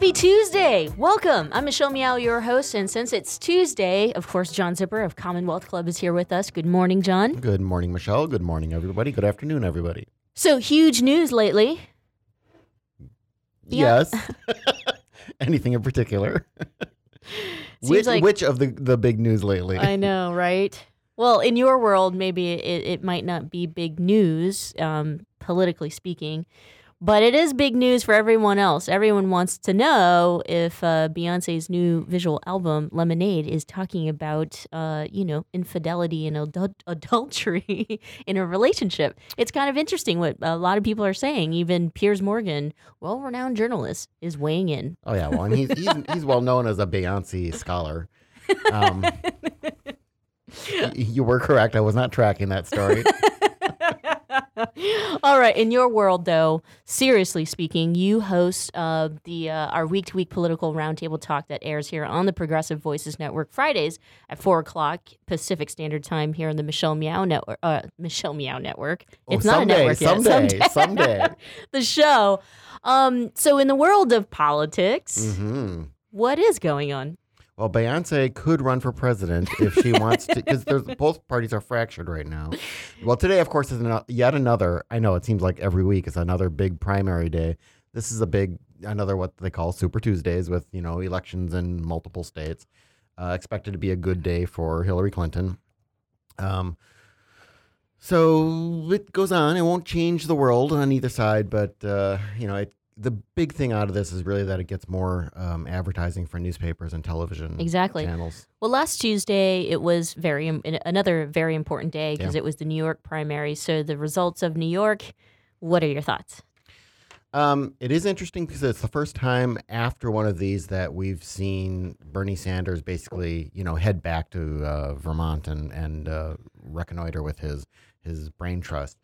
Happy Tuesday! Welcome. I'm Michelle Meow, your host, and since it's Tuesday, of course, John Zipper of Commonwealth Club is here with us. Good morning, John. Good morning, Michelle. Good morning, everybody. Good afternoon, everybody. So, huge news lately. Yeah. Yes. Anything in particular? Which, like- which of the, the big news lately? I know, right? Well, in your world, maybe it, it might not be big news, um, politically speaking, but it is big news for everyone else. Everyone wants to know if uh, Beyonce's new visual album, Lemonade, is talking about, uh, you know, infidelity and adul- adultery in a relationship. It's kind of interesting what a lot of people are saying. Even Piers Morgan, well renowned journalist, is weighing in. Oh yeah, well, and he's he's, he's well known as a Beyonce scholar. Um, you were correct. I was not tracking that story. All right. In your world, though, seriously speaking, you host uh, the uh, our week to week political roundtable talk that airs here on the Progressive Voices Network Fridays at four o'clock Pacific Standard Time here on the Michelle Meow Network. Uh, Michelle Meow Network. Oh, It's not a someday, network yet. someday, someday. the show. Um, so, in the world of politics, hmm what is going on? Well, Beyonce could run for president if she wants to, because both parties are fractured right now. Well, today, of course, is ano- yet another. I know it seems like every week is another big primary day. This is a big another what they call Super Tuesdays with you know elections in multiple states. Uh, expected to be a good day for Hillary Clinton. Um, so it goes on. It won't change the world on either side, but uh, you know, it, the big thing out of this is really that it gets more um, advertising for newspapers and television Exactly. channels. Well, last Tuesday it was very another very important day because Yeah. it was the New York primary. So the results of New York. What are your thoughts? Um, it is interesting because it's the first time after one of these that we've seen Bernie Sanders basically, you know, head back to uh, Vermont and and uh, reconnoiter with his his brain trust.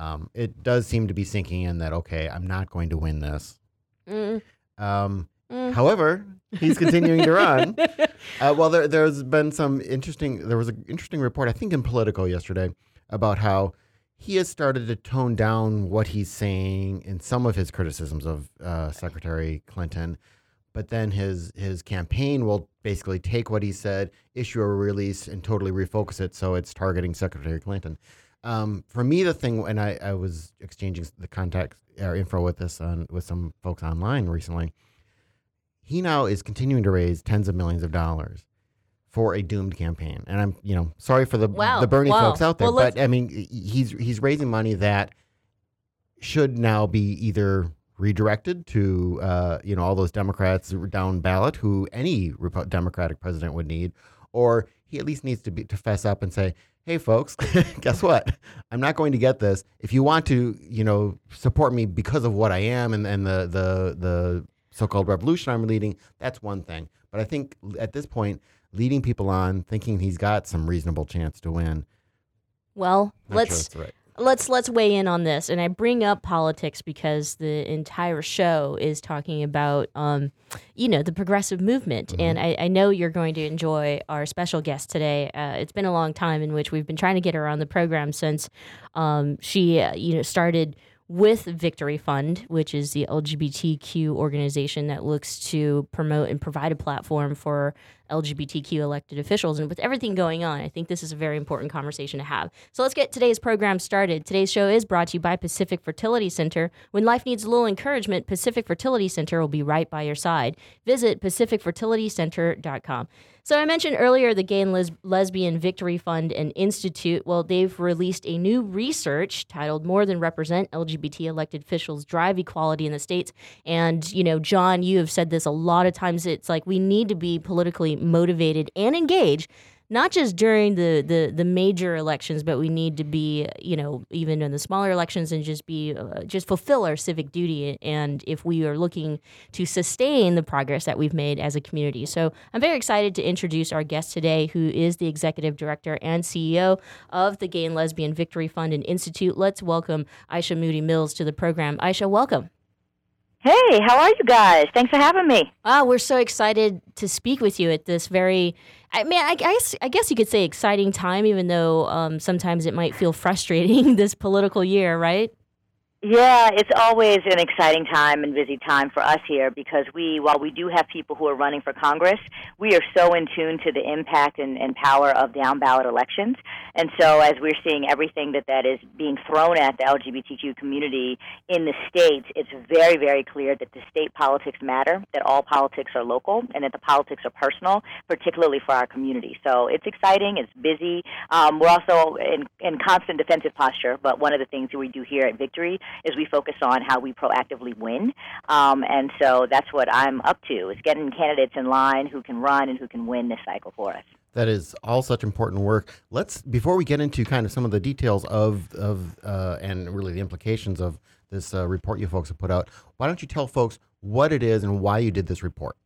Um, it does seem to be sinking in that okay, I'm not going to win this. Mm, Um, mm. However, he's continuing to run. Uh, well, there, there's been some interesting. There was an interesting report, I think, in Politico yesterday about how he has started to tone down what he's saying in some of his criticisms of uh, Secretary Clinton. But then his his campaign will basically take what he said, issue a release, and totally refocus it so it's targeting Secretary Clinton. Um, for me, the thing, and I, I was exchanging the contact or info with this on with some folks online recently he now is continuing to raise tens of millions of dollars for a doomed campaign. And I'm, you know, sorry for the Wow. the Bernie Wow. folks out there, Well, but I mean, he's he's raising money that should now be either redirected to uh, you know all those Democrats down ballot who any Democratic president would need, or he at least needs to be to fess up and say, "Hey, folks, guess what? I'm not going to get this. If you want to, you know, support me because of what I am and and the the the so-called revolution I'm leading, that's one thing. But I think at this point, leading people on, thinking he's got some reasonable chance to win, Well, not let's sure right. Let's let's weigh in on this. And i bring up politics because the entire show is talking about um, you know the progressive movement. And I, I know you're going to enjoy our special guest today. Uh, it's been a long time in which we've been trying to get her on the program since um, she uh, you know started with Victory Fund, which is the LGBTQ organization that looks to promote and provide a platform for LGBTQ elected officials. And with everything going on, I think this is a very important conversation to have. So let's get today's program started. Today's show is brought to you by Pacific Fertility Center. When life needs a little encouragement, Pacific Fertility Center will be right by your side. Visit pacificfertilitycenter.com. So I mentioned earlier the Gay and Les- Lesbian Victory Fund and Institute. Well, they've released a new research titled "More Than Represent LGBT Elected Officials Drive Equality in the States." And you know, John, you have said this a lot of times. It's like we need to be politically motivated and engaged not just during the, the, the major elections, but we need to be, you know, even in the smaller elections and just be, uh, just fulfill our civic duty. And if we are looking to sustain the progress that we've made as a community. So I'm very excited to introduce our guest today, who is the executive director and CEO of the Gay and Lesbian Victory Fund and Institute. Let's welcome Aisha Moodie-Mills to the program. Aisha, welcome. Hey, how are you guys? Thanks for having me. Wow, we're so excited to speak with you at this very, I mean, I guess I guess you could say exciting time, even though um, sometimes it might feel frustrating this political year, right? Yeah, it's always an exciting time and busy time for us here because we, while we do have people who are running for Congress, we are so in tune to the impact and, and power of down ballot elections. And so, as we're seeing everything that that is being thrown at the LGBTQ community in the states, it's very, very clear that the state politics matter, that all politics are local, and that the politics are personal, particularly for our community. So it's exciting, it's busy. Um, we're also in, in constant defensive posture, but one of the things that we do here at Victory is we focus on how we proactively win. Um, and so that's what I'm up to, is getting candidates in line who can run and who can win this cycle for us. That is all such important work. Let's before we get into kind of some of the details of of uh, and really the implications of this uh, report you folks have put out. Why don't you tell folks what it is and why you did this report?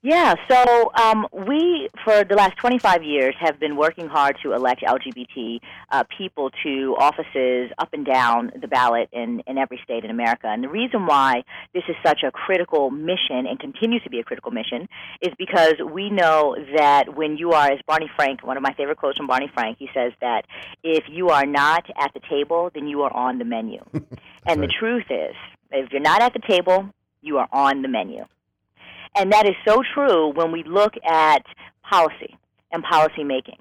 Yeah, so um, we, for the last 25 years, have been working hard to elect LGBT uh, people to offices up and down the ballot in, in every state in America. And the reason why this is such a critical mission and continues to be a critical mission is because we know that when you are, as Barney Frank, one of my favorite quotes from Barney Frank, he says that if you are not at the table, then you are on the menu. and right. the truth is, if you're not at the table, you are on the menu. And that is so true when we look at policy and policy making.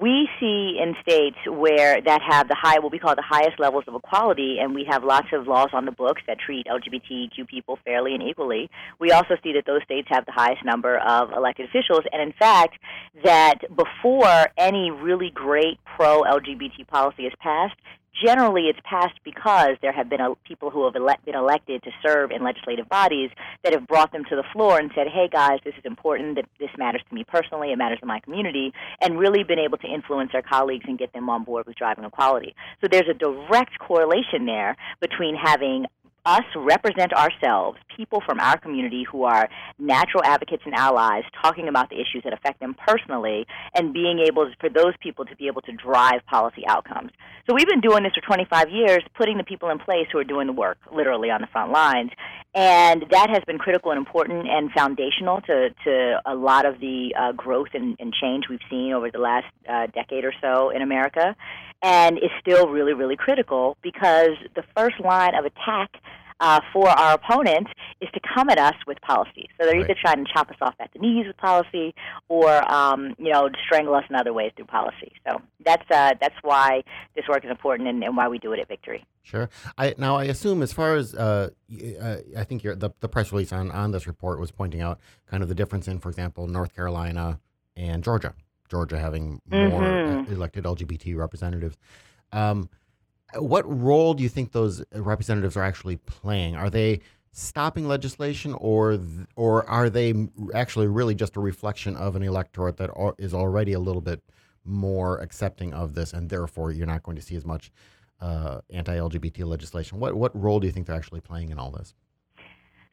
We see in states where that have the high, what we call the highest levels of equality, and we have lots of laws on the books that treat LGBTQ people fairly and equally. We also see that those states have the highest number of elected officials, and in fact, that before any really great pro LGBT policy is passed, generally it's passed because there have been a, people who have been elected to serve in legislative bodies that have brought them to the floor and said, hey guys, this is important, this matters to me personally, it matters to my community, and really been able to influence their colleagues and get them on board with driving equality. So there's a direct correlation there between having us represent ourselves, people from our community who are natural advocates and allies, talking about the issues that affect them personally, and being able to, for those people to be able to drive policy outcomes. So we've been doing this for 25 years, putting the people in place who are doing the work, literally on the front lines, and that has been critical and important and foundational to, to a lot of the uh, growth and, and change we've seen over the last uh, decade or so in America, and is still really, really critical because the first line of attack uh, for our opponents is to come at us with policy. So they're Right. either trying to chop us off at the knees with policy, or um, you know, strangle us in other ways through policy. So that's uh, that's why this work is important and, and why we do it at Victory. Sure. I now I assume as far as uh, uh, I think your the, the press release on on this report was pointing out kind of the difference in, for example, North Carolina and Georgia. Georgia having more uh, elected LGBT representatives. Um, what role do you think those representatives are actually playing? Are they stopping legislation, or or are they actually really just a reflection of an electorate that is already a little bit more accepting of this, and therefore you're not going to see as much uh, anti-LGBT legislation? What what role do you think they're actually playing in all this?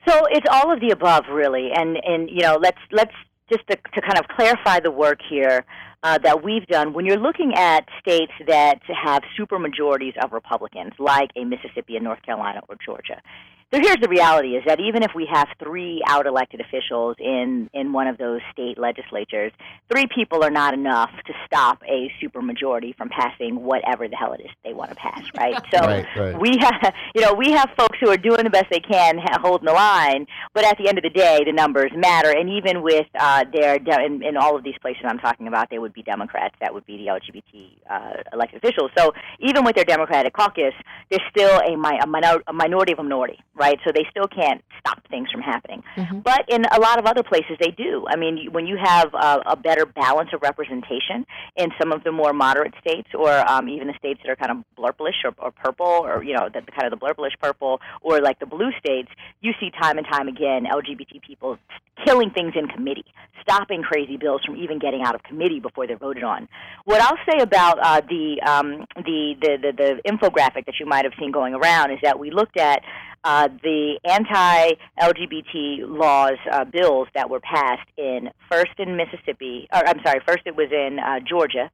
So it's all of the above, really, and and you know, let's let's just to, to kind of clarify the work here uh, that we've done. When you're looking at states that have super majorities of Republicans, like a Mississippi and North Carolina or Georgia. So here's the reality: is that even if we have three out elected officials in in one of those state legislatures, three people are not enough to stop a supermajority from passing whatever the hell it is they want to pass, right? So Right, right. we have, you know, we have folks who are doing the best they can, holding the line. But at the end of the day, the numbers matter. And even with uh, their, de- in, in all of these places I'm talking about, they would be Democrats. That would be the LGBT uh, elected officials. So even with their Democratic caucus, there's still a, mi- a, minor- a minority of a minority, right? So they still can't stop things from happening. But in a lot of other places, they do. I mean, when you have uh, a better balance of representation in some of the more moderate states, or um, even the states that are kind of blurplish or, or purple, or you know, the, the kind of the blurplish purple, or like the blue states, you see time and time again LGBT people killing things in committee, stopping crazy bills from even getting out of committee before they're voted on. What I'll say about uh, the, um, the, the the the infographic that you might have seen going around is that we looked at uh, the anti-LGBT laws uh, bills that were passed in first in Mississippi, or I'm sorry, first it was in uh, Georgia,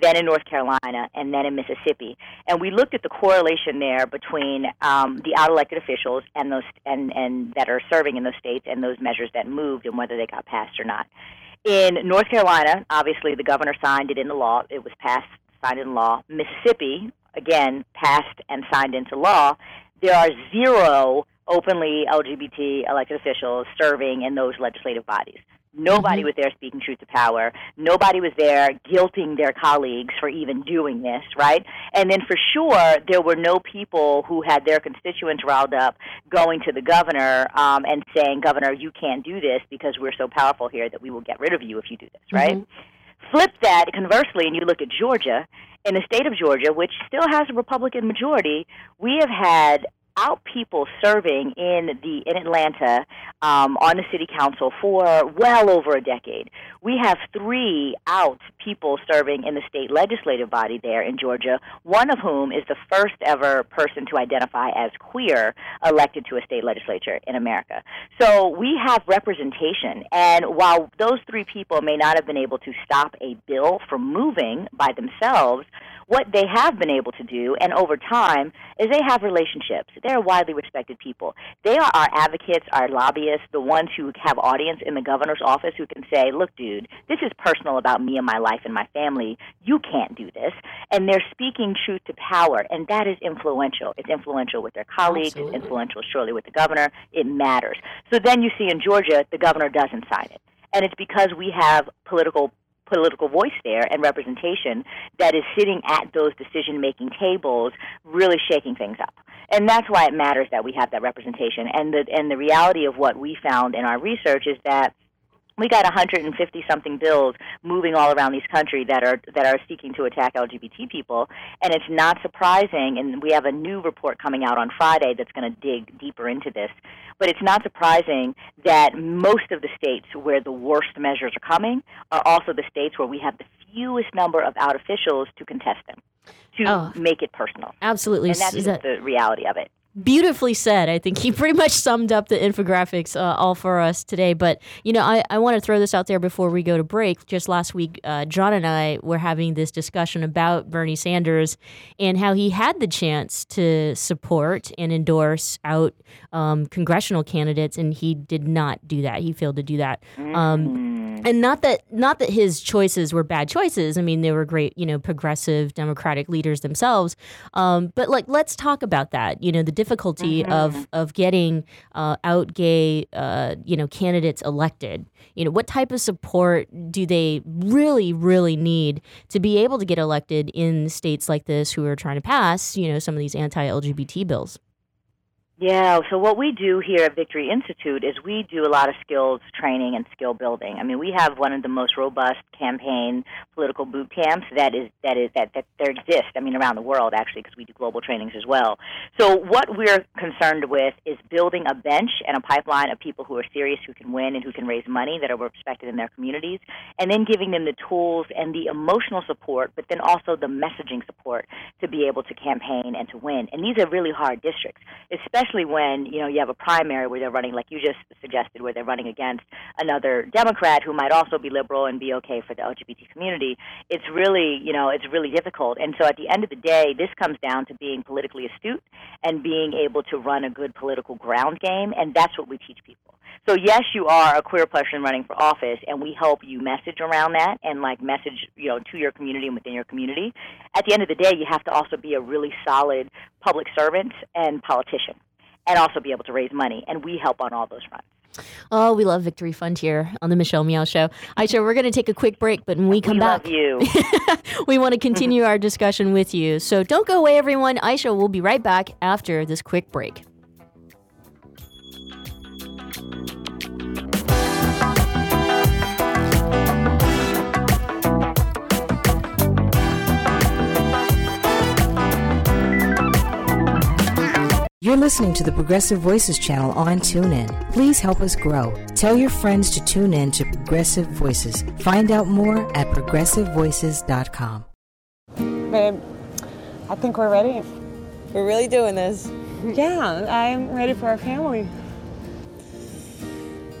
then in North Carolina, and then in Mississippi. And we looked at the correlation there between um, the out-elected officials and those and and that are serving in those states and those measures that moved and whether they got passed or not. In North Carolina, obviously the governor signed it into law. It was passed, signed into law. Mississippi, again, passed and signed into law. There are zero openly LGBT elected officials serving in those legislative bodies. Nobody was there speaking truth to power. Nobody was there guilting their colleagues for even doing this, right? And then for sure, there were no people who had their constituents riled up going to the governor um, and saying, Governor, you can't do this because we're so powerful here that we will get rid of you if you do this, right? Flip that conversely, and you look at Georgia. In the state of Georgia, which still has a Republican majority, we have had out people serving in the in Atlanta um, on the city council for well over a decade. We have three out people serving in the state legislative body there in Georgia. One of whom is the first ever person to identify as queer elected to a state legislature in America. So we have representation, and while those three people may not have been able to stop a bill from moving by themselves what they have been able to do, and over time, is they have relationships. They're widely respected people. They are our advocates, our lobbyists, the ones who have audience in the governor's office who can say, look, dude, this is personal about me and my life and my family. You can't do this. And they're speaking truth to power, and that is influential. It's influential with their colleagues, Absolutely. it's influential surely with the governor. It matters. So then you see in Georgia, the governor doesn't sign it. And it's because we have political political voice there and representation that is sitting at those decision making tables really shaking things up. And that's why it matters that we have that representation. And the and the reality of what we found in our research is that we got 150 something bills moving all around these country that are that are seeking to attack LGBT people, and it's not surprising. And we have a new report coming out on Friday that's going to dig deeper into this. But it's not surprising that most of the states where the worst measures are coming are also the states where we have the fewest number of out officials to contest them, to Oh. make it personal. Absolutely. And that's Is that- the reality of it. Beautifully said. I think he pretty much summed up the infographics uh, all for us today. But, you know, I, I want to throw this out there before we go to break. Just last week, uh, John and I were having this discussion about Bernie Sanders and how he had the chance to support and endorse out um, congressional candidates, and he did not do that. He failed to do that. Um, and not that not that his choices were bad choices. I mean, they were great, you know, progressive Democratic leaders themselves. Um, but like, let's talk about that. You know, the difficulty of of getting uh, out gay, uh, you know, candidates elected. You know, what type of support do they really, really need to be able to get elected in states like this who are trying to pass, you know, some of these anti-LGBT bills? Yeah, so what we do here at Victory Institute is we do a lot of skills training and skill building. I mean, we have one of the most robust campaign political boot camps that is that is that that there exist. I mean, around the world actually, because we do global trainings as well. So what we're concerned with is building a bench and a pipeline of people who are serious, who can win, and who can raise money that are respected in their communities, and then giving them the tools and the emotional support, but then also the messaging support to be able to campaign and to win. And these are really hard districts, especially when you know you have a primary where they're running, like you just suggested, where they're running against another Democrat who might also be liberal and be okay for the LGBT community. It's really you know it's really difficult. And so at the end of the day, this comes down to being politically astute and being able to run a good political ground game, and that's what we teach people. So yes, you are a queer person running for office, and we help you message around that and like message, you know, to your community and within your community. At the end of the day, you have to also be a really solid public servant and politician, and also be able to raise money. And we help on all those fronts. Oh, we love Victory Fund here on the Michelle Meow Show. Aisha, we're going to take a quick break, but when we come we back, love you. we want to continue our discussion with you. So don't go away, everyone. Aisha will be right back after this quick break. You're listening to the Progressive Voices channel on TuneIn. Please help us grow. Tell your friends to tune in to Progressive Voices. Find out more at progressivevoices.com. Babe, I think we're ready. We're really doing this. Yeah, I'm ready for our family.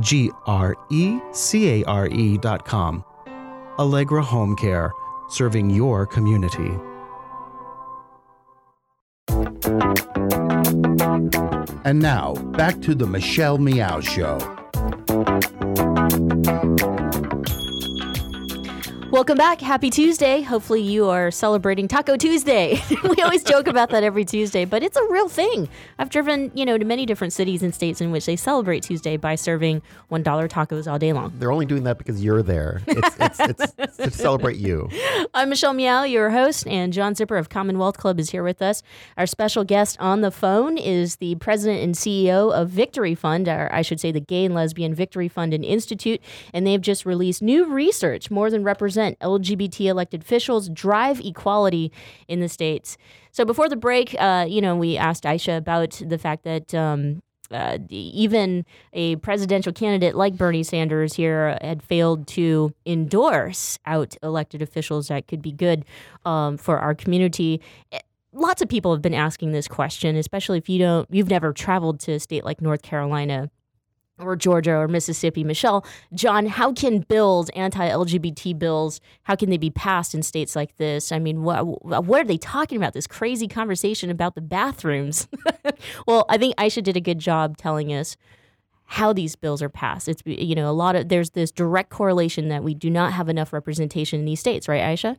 G R E C A R E dot com. Allegra Home Care, serving your community. And now, back to the Michelle Meow Show. Welcome back. Happy Tuesday. Hopefully, you are celebrating Taco Tuesday. we always joke about that every Tuesday, but it's a real thing. I've driven, you know, to many different cities and states in which they celebrate Tuesday by serving $1 tacos all day long. They're only doing that because you're there. It's, it's, it's, it's to celebrate you. I'm Michelle Meow, your host, and John Zipper of Commonwealth Club is here with us. Our special guest on the phone is the president and CEO of Victory Fund, or I should say the Gay and Lesbian Victory Fund and Institute, and they've just released new research more than represent LGBT elected officials drive equality in the states. So before the break, uh, you know, we asked Aisha about the fact that. Um, uh, even a presidential candidate like Bernie Sanders here had failed to endorse out elected officials that could be good um, for our community. Lots of people have been asking this question, especially if you don't, you've never traveled to a state like North Carolina or Georgia or Mississippi. Michelle, John, how can bills, anti-LGBT bills, how can they be passed in states like this? I mean, what, what are they talking about? This crazy conversation about the bathrooms. well, I think Aisha did a good job telling us how these bills are passed. It's you know a lot of there's this direct correlation that we do not have enough representation in these states, right, Aisha?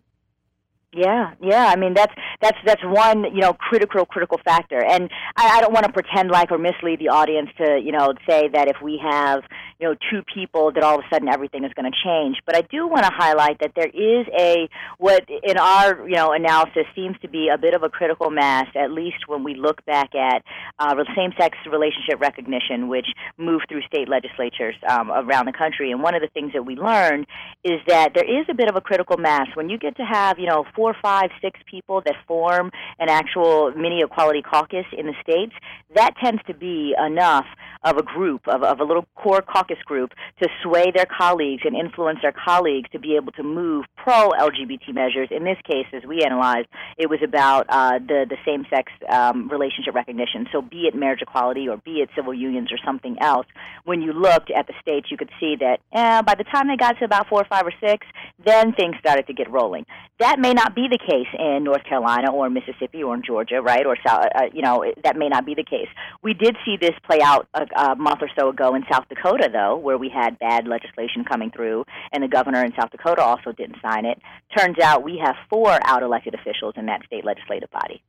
Yeah, yeah. I mean, that's that's that's one you know critical critical factor, and I, I don't want to pretend like or mislead the audience to you know say that if we have you know two people that all of a sudden everything is going to change. But I do want to highlight that there is a what in our you know analysis seems to be a bit of a critical mass, at least when we look back at uh, same-sex relationship recognition, which moved through state legislatures um, around the country. And one of the things that we learned is that there is a bit of a critical mass when you get to have you know four four, five, six people that form an actual mini equality caucus in the states, that tends to be enough of a group, of, of a little core caucus group, to sway their colleagues and influence their colleagues to be able to move pro LGBT measures. In this case, as we analyzed, it was about uh, the, the same sex um, relationship recognition. So, be it marriage equality or be it civil unions or something else, when you looked at the states, you could see that eh, by the time they got to about four, five, or six, then things started to get rolling. That may not be the case in North Carolina or Mississippi or in Georgia, right? Or South, uh, you know, that may not be the case. We did see this play out a, a month or so ago in South Dakota, though, where we had bad legislation coming through, and the governor in South Dakota also didn't sign it. Turns out we have four out elected officials in that state legislative body.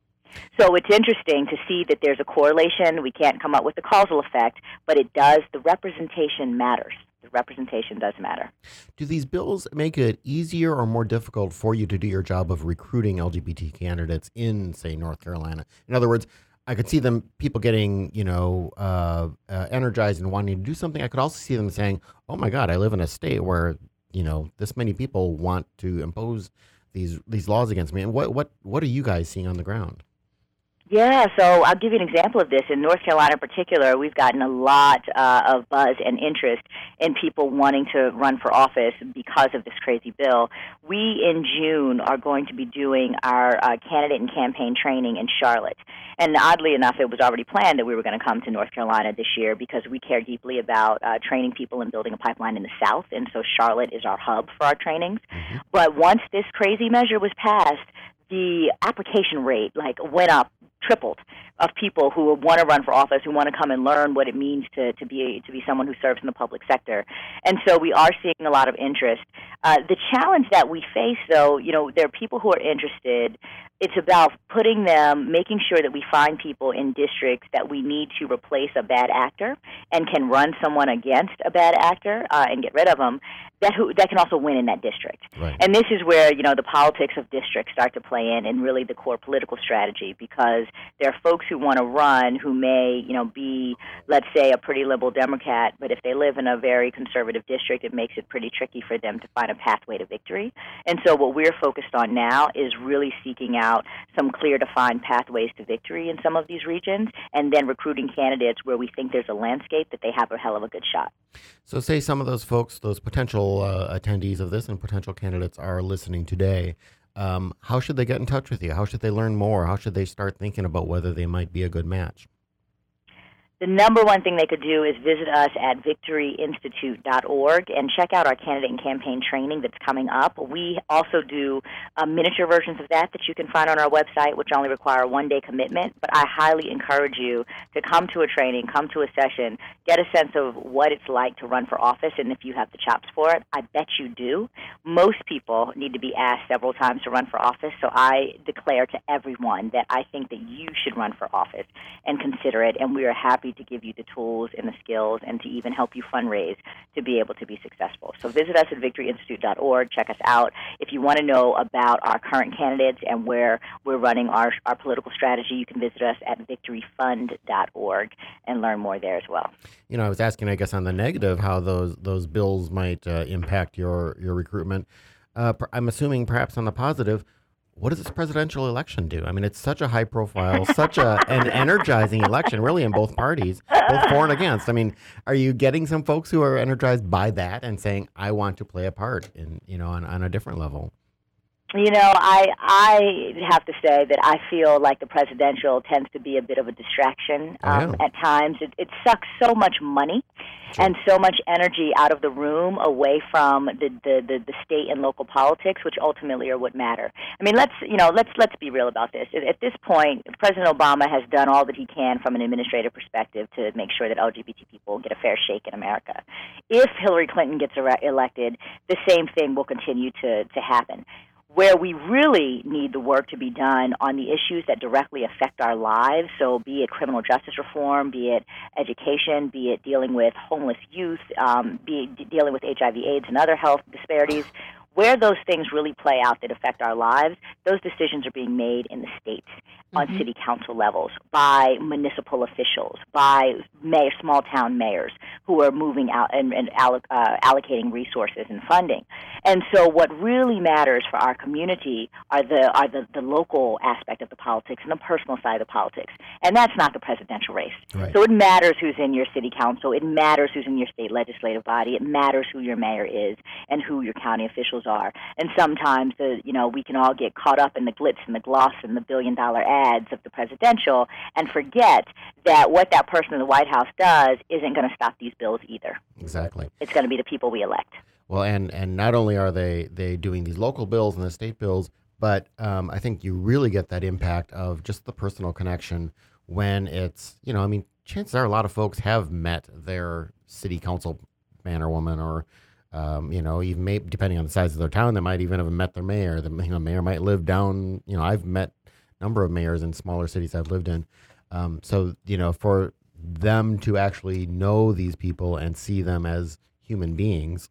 So it's interesting to see that there's a correlation. We can't come up with the causal effect, but it does. The representation matters. Representation does matter. Do these bills make it easier or more difficult for you to do your job of recruiting LGBT candidates in, say, North Carolina? In other words, I could see them people getting you know uh, uh, energized and wanting to do something. I could also see them saying, "Oh my God, I live in a state where you know this many people want to impose these these laws against me." And what what what are you guys seeing on the ground? Yeah, so I'll give you an example of this. In North Carolina, in particular, we've gotten a lot uh, of buzz and interest in people wanting to run for office because of this crazy bill. We, in June, are going to be doing our uh, candidate and campaign training in Charlotte. And oddly enough, it was already planned that we were going to come to North Carolina this year because we care deeply about uh, training people and building a pipeline in the South. And so Charlotte is our hub for our trainings. But once this crazy measure was passed, the application rate like went up tripled of people who want to run for office, who want to come and learn what it means to, to be to be someone who serves in the public sector. And so we are seeing a lot of interest. Uh, the challenge that we face, though, you know, there are people who are interested. It's about putting them, making sure that we find people in districts that we need to replace a bad actor and can run someone against a bad actor uh, and get rid of them. That who that can also win in that district. Right. And this is where you know the politics of districts start to play in, and really the core political strategy, because there are folks who want to run who may, you know, be, let's say, a pretty liberal Democrat, but if they live in a very conservative district, it makes it pretty tricky for them to find a pathway to victory. And so, what we're focused on now is really seeking out some clear, defined pathways to victory in some of these regions, and then recruiting candidates where we think there's a landscape that they have a hell of a good shot. So, say some of those folks, those potential uh, attendees of this and potential candidates are listening today. Um, how should they get in touch with you? How should they learn more? How should they start thinking about whether they might be a good match? The number one thing they could do is visit us at victoryinstitute.org and check out our candidate and campaign training that's coming up. We also do uh, miniature versions of that that you can find on our website, which only require a one day commitment. But I highly encourage you to come to a training, come to a session, get a sense of what it's like to run for office, and if you have the chops for it. I bet you do. Most people need to be asked several times to run for office, so I declare to everyone that I think that you should run for office and consider it, and we are happy to give you the tools and the skills and to even help you fundraise to be able to be successful. So visit us at victoryinstitute.org. Check us out. If you want to know about our current candidates and where we're running our, our political strategy, you can visit us at victoryfund.org and learn more there as well. You know, I was asking, I guess, on the negative, how those those bills might uh, impact your your recruitment. Uh, I'm assuming, perhaps on the positive, what does this presidential election do? I mean, it's such a high profile, such a an energizing election, really, in both parties, both for and against. I mean, are you getting some folks who are energized by that and saying, "I want to play a part in, you know, on, on a different level"? You know, I I have to say that I feel like the presidential tends to be a bit of a distraction um, at times. It, it sucks so much money and so much energy out of the room away from the, the, the, the state and local politics, which ultimately are what matter. I mean, let's you know let's let's be real about this. At, at this point, President Obama has done all that he can from an administrative perspective to make sure that LGBT people get a fair shake in America. If Hillary Clinton gets elected, the same thing will continue to to happen where we really need the work to be done on the issues that directly affect our lives. So, be it criminal justice reform, be it education, be it dealing with homeless youth, um, be it dealing with HIV/AIDS and other health disparities. Where those things really play out that affect our lives, those decisions are being made in the states on Mhm. city council levels by municipal officials, by mayor, small town mayors who are moving out and, and alloc- uh, allocating resources and funding. And so, what really matters for our community are the are the, the local aspect of the politics and the personal side of the politics, and that's not the presidential race. Right. So it matters who's in your city council. It matters who's in your state legislative body. It matters who your mayor is and who your county officials are. And sometimes the you know we can all get caught up in the glitz and the gloss and the billion dollar ads of the presidential and forget that what that person in the White House does isn't going to stop these bills either. Exactly. It's going to be the people we elect. Well, and and not only are they they doing these local bills and the state bills, but um, I think you really get that impact of just the personal connection when it's you know I mean chances are a lot of folks have met their city council man or woman or um, you know even may, depending on the size of their town they might even have met their mayor. The you know, mayor might live down you know I've met a number of mayors in smaller cities I've lived in. Um, so you know for them to actually know these people and see them as human beings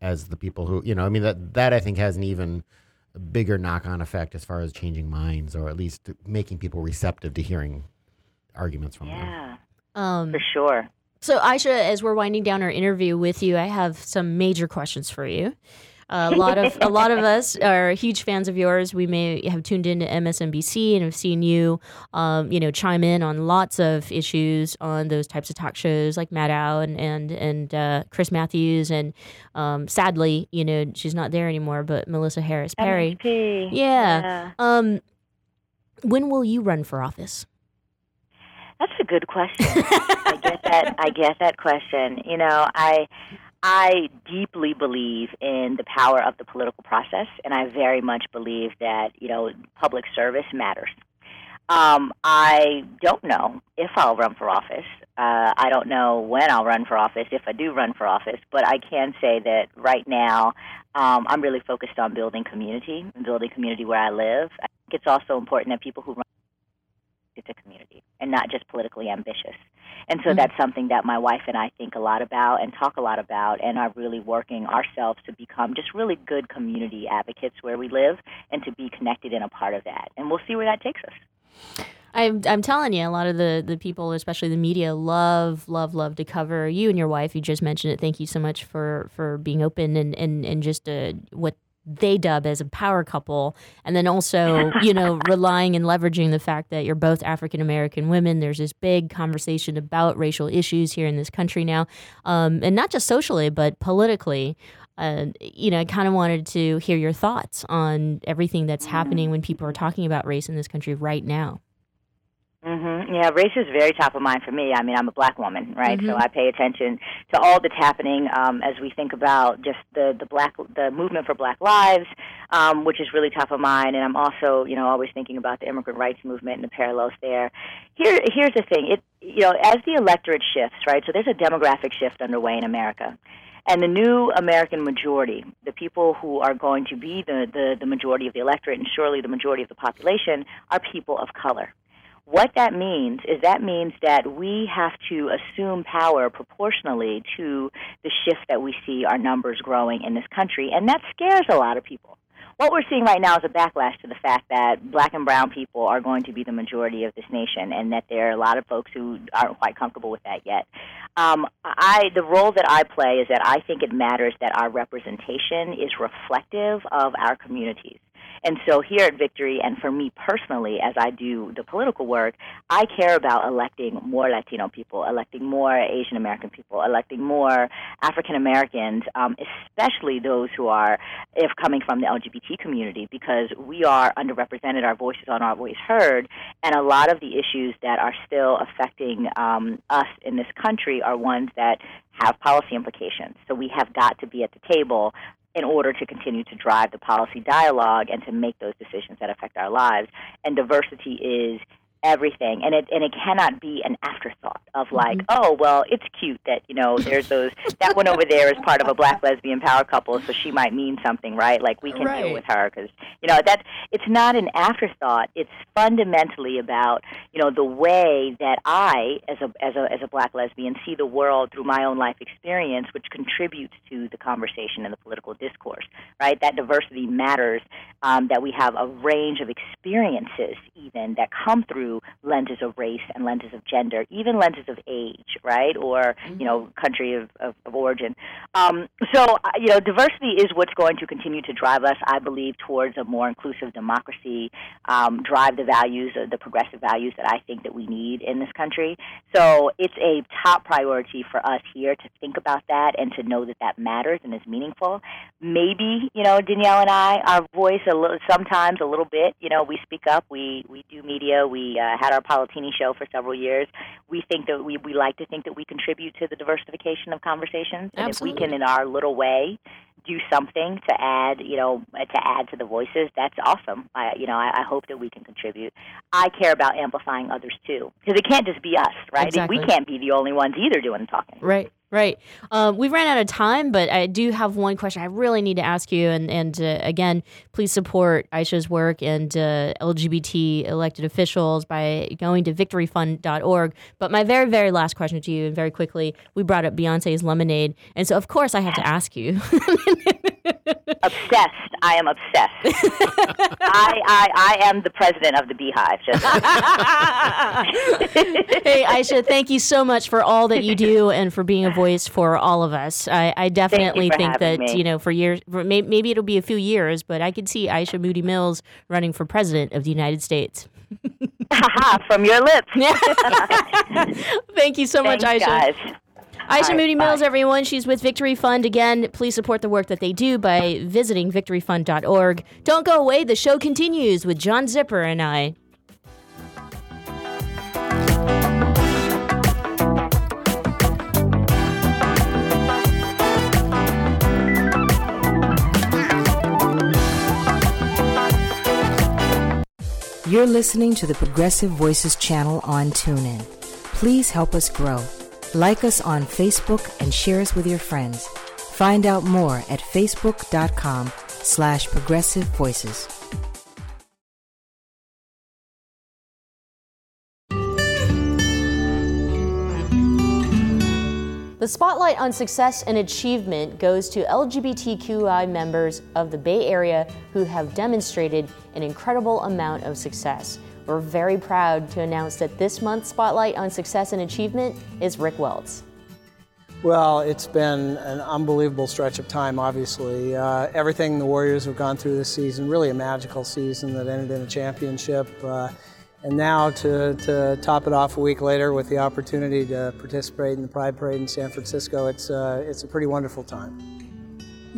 as the people who you know i mean that that i think has an even bigger knock-on effect as far as changing minds or at least making people receptive to hearing arguments from them Yeah, Um, for sure. So, Aisha, as we're winding down our interview with you, I have some major questions for you. a lot of a lot of us are huge fans of yours. We may have tuned into MSNBC and have seen you, um, you know, chime in on lots of issues on those types of talk shows like Maddow and and and uh, Chris Matthews and um, sadly, you know, she's not there anymore. But Melissa Harris Perry, yeah. yeah. Um, when will you run for office? That's a good question. I get that. I get that question. You know, I I deeply believe in the power of the political process, and I very much believe that you know public service matters. Um, I don't know if I'll run for office. Uh, I don't know when I'll run for office if I do run for office, but I can say that right now um, I'm really focused on building community and building community where I live. I think it's also important that people who run it's a community and not just politically ambitious. And so Mhm. that's something that my wife and I think a lot about and talk a lot about and are really working ourselves to become just really good community advocates where we live and to be connected and a part of that. And we'll see where that takes us. I'm I'm telling you, a lot of the the people, especially the media, love love love to cover you and your wife. You just mentioned it. Thank you so much for for being open and and and just uh, what they dub as a power couple, and then also you know relying and leveraging the fact that you're both African American women. There's this big conversation about racial issues here in this country now, um, and not just socially but politically. Uh, you know, I kind of wanted to hear your thoughts on everything that's happening when people are talking about race in this country right now. Hmm Yeah, race is very top of mind for me. I mean, I'm a black woman, right? So Mhm. I pay attention to all that's happening um, as we think about just the the black the movement for Black lives, um, which is really top of mind. And I'm also, you know, always thinking about the immigrant rights movement and the parallels there. Here, here's the thing. It, you know, as the electorate shifts, right? So there's a demographic shift underway in America. And the new American majority, the people who are going to be the, the, the majority of the electorate and surely the majority of the population, are people of color. What that means is that means that we have to assume power proportionally to the shift that we see our numbers growing in this country, and that scares a lot of people. What we're seeing right now is a backlash to the fact that black and brown people are going to be the majority of this nation, and that there are a lot of folks who aren't quite comfortable with that yet. Um, I, the role that I play is that I think it matters that our representation is reflective of our communities. And so here at Victory, and for me personally, as I do the political work, I care about electing more Latino people, electing more Asian American people, electing more African Americans, um, especially those who are, if coming from the LGBT community, because we are underrepresented, our voices aren't always heard, and a lot of the issues that are still affecting um, us in this country are ones that have policy implications. So we have got to be at the table in order to continue to drive the policy dialogue and to make those decisions that affect our lives. And diversity is everything, and it and it cannot be an afterthought. of like, oh, well, it's cute that, you know, there's those, that one over there is part of a black lesbian power couple, so she might mean something, right? Like, we can Right. deal with her because, you know, that it's not an afterthought. It's fundamentally about, you know, the way that I, as a, as a, as a black lesbian, see the world through my own life experience, which contributes to the conversation and the political discourse, right? That diversity matters, um, that we have a range of experiences, even that come through lenses of race and lenses of gender, even lenses of age, right? Or, you know, country of, of, of origin. Um, so, uh, you know, diversity is what's going to continue to drive us, I believe, towards a more inclusive democracy, um, drive the values, uh, the progressive values that I think that we need in this country. So it's a top priority for us here to think about that and to know that that matters and is meaningful. Maybe, you know, Danielle and I, our voice a little, sometimes a little bit, you know, we speak up, we, we do media, we uh, had our Politini show for several years. We think that we, we like to think that we contribute to the diversification of conversations. And if we can, in our little way, do something to add, you know, to add to the voices, that's awesome. I, you know, I, I hope that we can contribute. I care about amplifying others too, because it can't just be us, right? Exactly. We can't be the only ones either doing the talking. Right, right. Um, we ran out of time, but I do have one question I really need to ask you. And, and uh, again, please support Aisha's work and uh, LGBT elected officials by going to victoryfund.org. But my very, very last question to you, and very quickly, we brought up Beyonce's Lemonade. And so, of course, I have to ask you. obsessed. I am obsessed. I, I I am the president of the Beehive. Hey, Aisha, thank you so much for all that you do and for being a voice for all of us. I, I definitely think that, me. you know, for years, for may, maybe it'll be a few years, but I could see Aisha Moodie-Mills running for president of the United States. from your lips. Thank you so much, Thanks, Aisha. guys. Aisha All right, Moody bye. Mills, everyone. She's with Victory Fund. Again, please support the work that they do by visiting victoryfund.org. Don't go away. The show continues with John Zipperer and I. You're listening to the Progressive Voices channel on TuneIn. Please help us grow. Like us on Facebook and share us with your friends. Find out more at facebook.com slash progressive voices. The spotlight on success and achievement goes to LGBTQI members of the Bay Area who have demonstrated an incredible amount of success. We're very proud to announce that this month's spotlight on success and achievement is Rick Welts. Well, it's been an unbelievable stretch of time, obviously. Uh, everything the Warriors have gone through this season, really a magical season that ended in a championship. Uh, and now to, to top it off a week later with the opportunity to participate in the Pride Parade in San Francisco, it's, uh, it's a pretty wonderful time.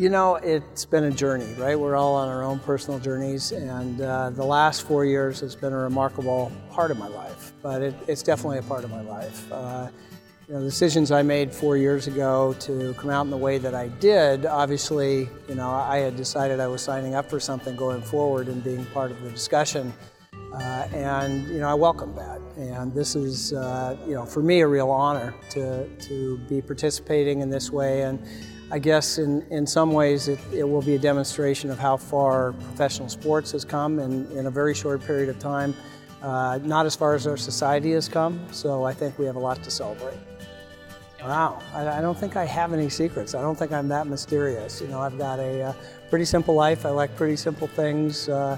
You know, it's been a journey, right? We're all on our own personal journeys, and uh, the last four years has been a remarkable part of my life, but it, it's definitely a part of my life. Uh, you know, the decisions I made four years ago to come out in the way that I did, obviously, you know, I had decided I was signing up for something going forward and being part of the discussion. Uh, and, you know, I welcome that. And this is, uh, you know, for me, a real honor to, to be participating in this way. And I guess in, in some ways it, it will be a demonstration of how far professional sports has come in, in a very short period of time. Uh, not as far as our society has come, so I think we have a lot to celebrate. Wow, I, I don't think I have any secrets. I don't think I'm that mysterious. You know, I've got a uh, pretty simple life. I like pretty simple things. Uh,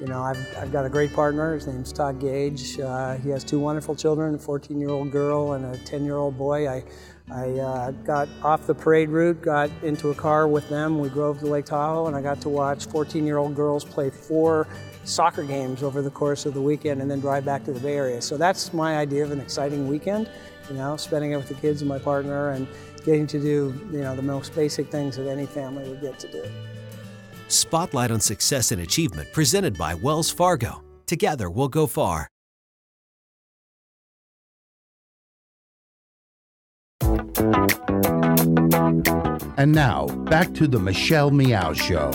you know, I've, I've got a great partner. His name's Todd Gage. Uh, he has two wonderful children, a 14-year-old girl and a 10-year-old boy. I, I uh, got off the parade route, got into a car with them. We drove to Lake Tahoe, and I got to watch 14-year-old girls play four soccer games over the course of the weekend and then drive back to the Bay Area. So that's my idea of an exciting weekend, you know, spending it with the kids and my partner and getting to do, you know, the most basic things that any family would get to do. Spotlight on Success and Achievement presented by Wells Fargo. Together we'll go far. And now, back to the Michelle Meow Show.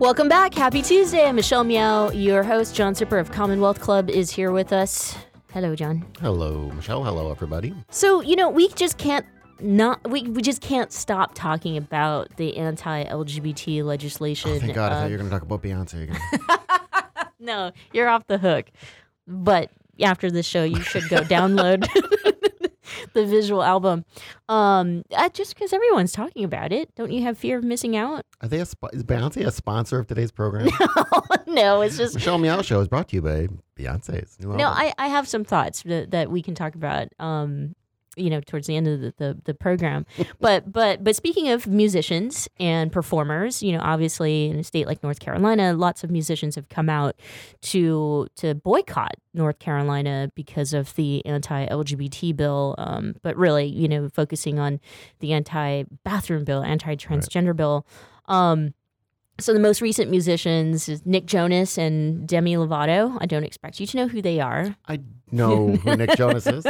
Welcome back. Happy Tuesday. I'm Michelle Meow, your host. John Zipperer of Commonwealth Club is here with us. Hello, John. Hello, Michelle. Hello, everybody. So, you know, we just can't not we, we just can't stop talking about the anti-LGBT legislation. Oh, thank God. I uh, thought you were going to talk about Beyonce again. no, you're off the hook. But after this show, you should go download the visual album. Um, uh, just because everyone's talking about it, don't you have fear of missing out? Are they a sp- is Beyonce a sponsor of today's program? no, it's just Michelle Meow Show is brought to you by Beyonce's new no. I, I have some thoughts that, that we can talk about. Um, you know, towards the end of the, the, the program. but but but speaking of musicians and performers, you know, obviously in a state like North Carolina, lots of musicians have come out to to boycott North Carolina because of the anti-LGBT bill. Um, but really, you know, focusing on the anti-bathroom bill, anti-transgender bill. Um, so the most recent musicians is Nick Jonas and Demi Lovato. I don't expect you to know who they are. I know who Nick Jonas is.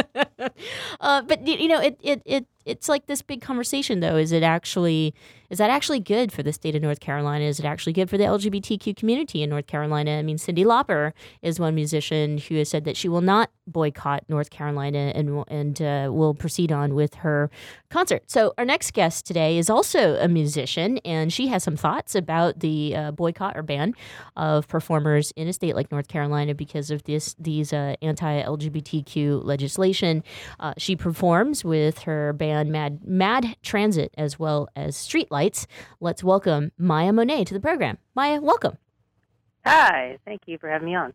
Uh, but you know, it, it it it's like this big conversation though. Is it actually is that actually good for the state of North Carolina? Is it actually good for the LGBTQ community in North Carolina? I mean, Cyndi Lauper is one musician who has said that she will not boycott North Carolina and and uh, will proceed on with her concert. So our next guest today is also a musician, and she has some thoughts about the uh, boycott or ban of performers in a state like North Carolina because of this these uh, anti-LGBTQ legislation. Uh, she performs with her band Mad Mad Transit as well as Streetlights. Let's welcome Maya Monet to the program. Maya, welcome. Hi, thank you for having me on.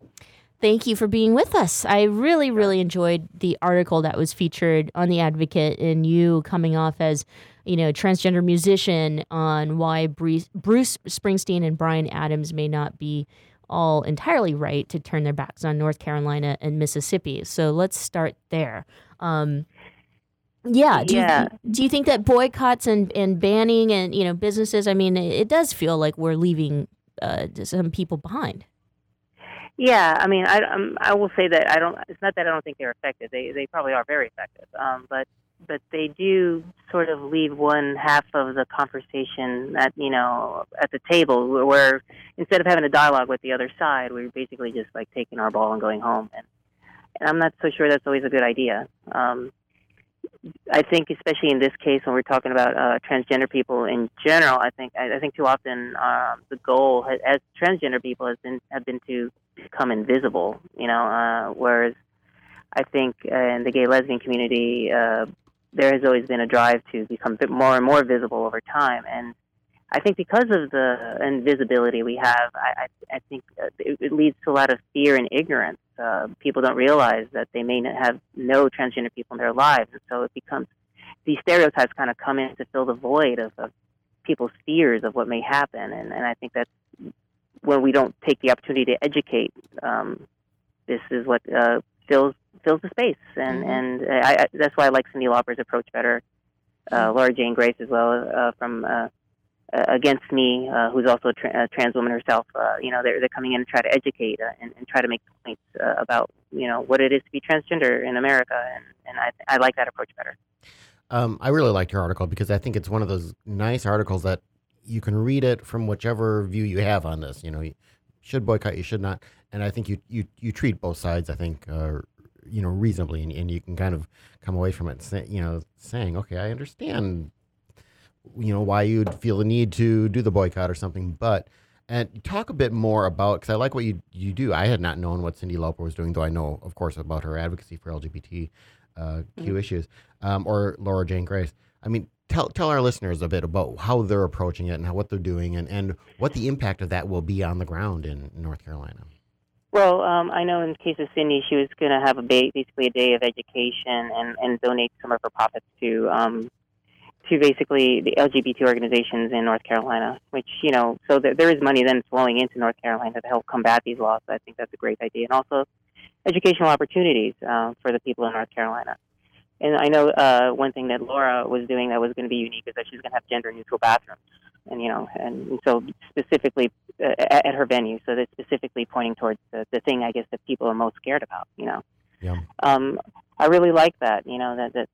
Thank you for being with us. I really, really enjoyed the article that was featured on the Advocate and you coming off as, you know, transgender musician on why Bruce, Bruce Springsteen and Bryan Adams may not be all entirely right to turn their backs on North Carolina and Mississippi. So let's start there. Um, yeah. Do, Yeah. You, do you think that boycotts and, and banning and, you know, businesses, I mean, it, it does feel like we're leaving uh, some people behind. Yeah, I mean, I um, I will say that I don't. It's not that I don't think they're effective. They they probably are very effective. Um, but but they do sort of leave one half of the conversation at you know at the table where, where instead of having a dialogue with the other side, we're basically just like taking our ball and going home. And, and I'm not so sure that's always a good idea. Um, I think, especially in this case, when we're talking about uh, transgender people in general, I think I, I think too often um, the goal ha- as transgender people has been have been to become invisible. You know, uh, whereas I think uh, in the gay lesbian community, uh, there has always been a drive to become more and more visible over time. And I think because of the invisibility we have, I, I, I think uh, it, it leads to a lot of fear and ignorance. Uh, people don't realize that they may not have no transgender people in their lives, and so it becomes these stereotypes kind of come in to fill the void of, of people's fears of what may happen. And, and I think that's when we don't take the opportunity to educate. Um, this is what uh, fills fills the space, and and I, I, that's why I like Cyndi Lauper's approach better. Uh, Laura Jane Grace as well uh, from uh, uh, Against Me, uh, who's also a, tra- a trans woman herself. Uh, you know, they're they're coming in to try to educate uh, and, and try to make points uh, about you know what it is to be transgender in America, and and I I like that approach better. Um, I really liked your article because I think it's one of those nice articles that you can read it from whichever view you have on this. You know, you should boycott, you should not, and I think you you, you treat both sides. I think uh, you know reasonably, and, and you can kind of come away from it, say, you know, saying, okay, I understand, you know, why you'd feel the need to do the boycott or something, but. And talk a bit more about because I like what you you do. I had not known what Cyndi Lauper was doing, though I know, of course, about her advocacy for LGBTQ uh, Q Mhm. issues, um, or Laura Jane Grace. I mean, tell tell our listeners a bit about how they're approaching it and how, what they're doing, and, and what the impact of that will be on the ground in North Carolina. Well, um, I know in the case of Cyndi, she was going to have a ba- basically a day of education and, and donate some of her profits to um, to basically the LGBT organizations in North Carolina. Which you know, so there, there is money then flowing into North Carolina to help combat these laws. I think that's a great idea, and also educational opportunities uh, for the people in North Carolina. And I know uh, one thing that Laura was doing that was going to be unique is that she's going to have gender neutral bathrooms, and you know, and, and so specifically uh, at, at her venue, so they're specifically pointing towards the, the thing I guess that people are most scared about. You know, Yeah. um, I really like that. You know that that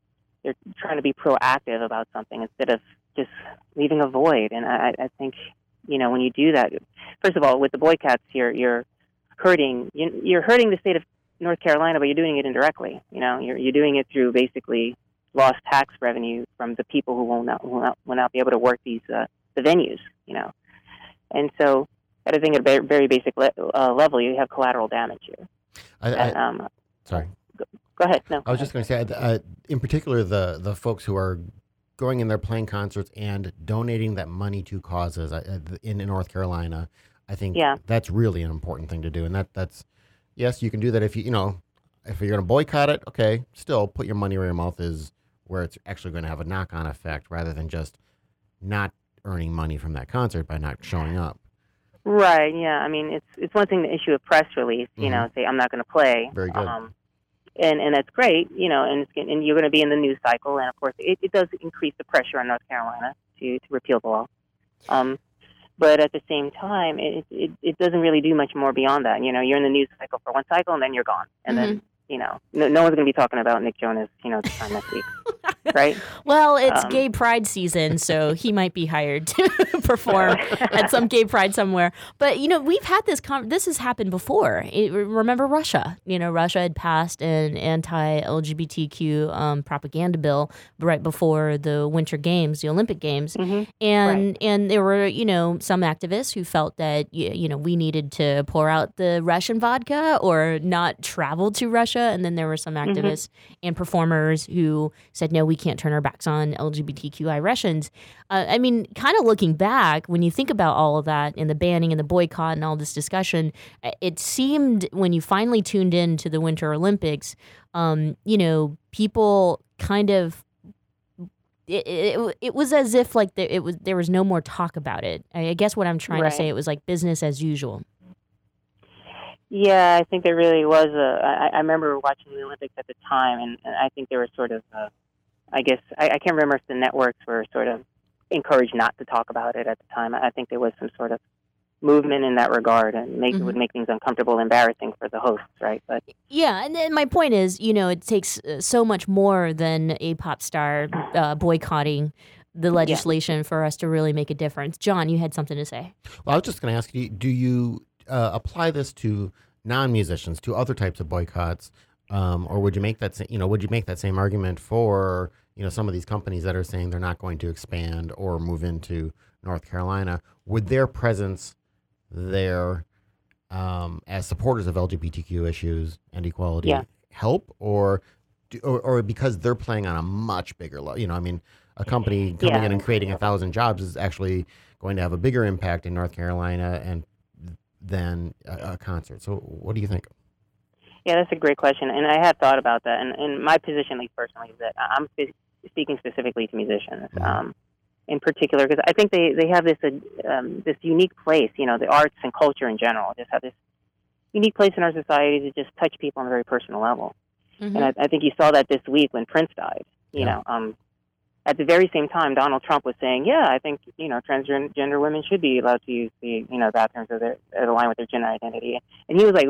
they're trying to be proactive about something instead of just leaving a void. And I, I think you know, when you do that, first of all, with the boycotts, you're you're hurting you- you're hurting the state of North Carolina, but you're doing it indirectly. You know, you're you're doing it through basically lost tax revenue from the people who will not will not, will not be able to work these uh, the venues. You know, and so at I think at a very, basic le- uh, level, you have collateral damage here. I, And, I, um, sorry. Go ahead. No, I was just going to say, uh, in particular, the the folks who are going in there playing concerts and donating that money to causes in, in North Carolina. I think Yeah. that's really an important thing to do, and that that's yes, you can do that if you you know if you're going to boycott it. Okay, still put your money where your mouth is, where it's actually going to have a knock on effect, rather than just not earning money from that concert by not showing up. Right. Yeah. I mean, it's it's one thing to issue a press release. You know, say I'm not going to play. Mm-hmm. Very good. Um, and and that's great. You know, and and you're going to be in the news cycle, and of course, it, it does increase the pressure on North Carolina to to repeal the law. Um, but at the same time, it, it it doesn't really do much more beyond that. You know, you're in the news cycle for one cycle, and then you're gone, and then you know, no, no one's going to be talking about Nick Jonas. You know, this time next week, right? Well, it's Um, gay pride season, so he might be hired to perform at some gay pride somewhere. But you know, we've had this. Con- this has happened before. It, remember Russia? You know, Russia had passed an anti-LGBTQ um, propaganda bill right before the Winter Games, the Olympic Games, and and there were you know some activists who felt that you know we needed to pour out the Russian vodka or not travel to Russia, and then there were some Mhm. activists and performers who said, no, we can't turn our backs on LGBTQI Russians. Uh, I mean, kind of looking back, when you think about all of that and the banning and the boycott and all this discussion, uh, it seemed when you finally tuned in to the Winter Olympics, um, you know, people kind of. It, it, it was as if like there, it was there was no more talk about it. I I guess what I'm trying to say it was like business as usual. Yeah, I think there really was a. I, I remember watching the Olympics at the time, and, and I think there was sort of. A, I guess I, I can't remember if the networks were sort of encouraged not to talk about it at the time. I think there was some sort of movement in that regard, and make it would make things uncomfortable, and embarrassing for the hosts, right? But Yeah, and then my point is, you know, it takes uh, so much more than a pop star uh, boycotting the legislation for us to really make a difference. John, you had something to say. Well, I was just going to ask you: Do you uh, apply this to non-musicians, to other types of boycotts, um, or would you make that? sa- You know, would you make that same argument for you know some of these companies that are saying they're not going to expand or move into North Carolina? Would their presence there um, as supporters of LGBTQ issues and equality Yeah. help, or, do, or or because they're playing on a much bigger level? You know, I mean, a company coming Yeah. in and creating a thousand jobs is actually going to have a bigger impact in North Carolina and than a, a concert. So, what do you think? yeah, that's a great question, and I had thought about that. And, and my position, like personally, is that I'm speaking specifically to musicians. Um, in particular, because I think they, they have this uh, um, this unique place. You know, the arts and culture in general just have this unique place in our society to just touch people on a very personal level. Mm-hmm. And I, I think you saw that this week when Prince died. You know, um, at the very same time, Donald Trump was saying, "Yeah, I think you know transgender women should be allowed to use the you know bathrooms of their that align with their gender identity." And he was like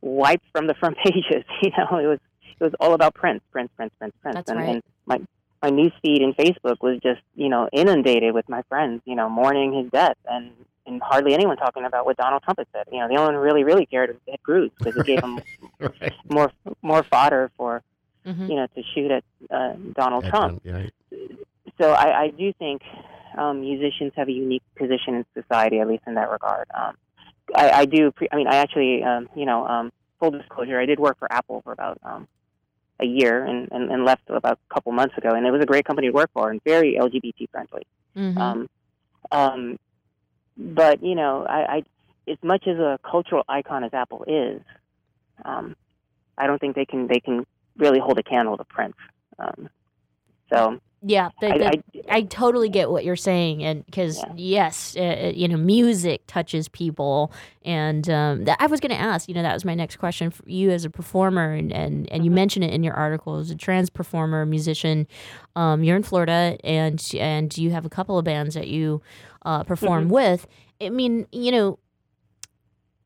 wiped from the front pages. You know, it was it was all about Prince, Prince, Prince, Prince, Prince. That's and, right. and my my news feed in Facebook was just you know inundated with my friends, you know, mourning his death, and and hardly anyone talking about what Donald Trump had said. You know, the only one who really really cared was Ted Cruz because it gave him more more fodder for Mm-hmm. you know to shoot at uh, Donald At Trump. Don- yeah. So I, I do think um, musicians have a unique position in society, at least in that regard. Um, I, I do. Pre- I mean, I actually, um, you know, um, full disclosure, I did work for Apple for about um, a year and, and, and left about a couple months ago, and it was a great company to work for and very LGBT friendly. Mhm. Um, um, but you know, I, I as much as a cultural icon as Apple is, um, I don't think they can they can really hold a candle to Prince. Um, so Yeah, the, I- the- I, totally get what you're saying, and because yes, uh, uh, you know, music touches people, and um, that, I was going to ask, you know, that was my next question for you as a performer, and and, and you mentioned it in your article as a trans performer, musician. Um, you're in Florida, and and you have a couple of bands that you uh, perform Mhm. with. I mean, you know,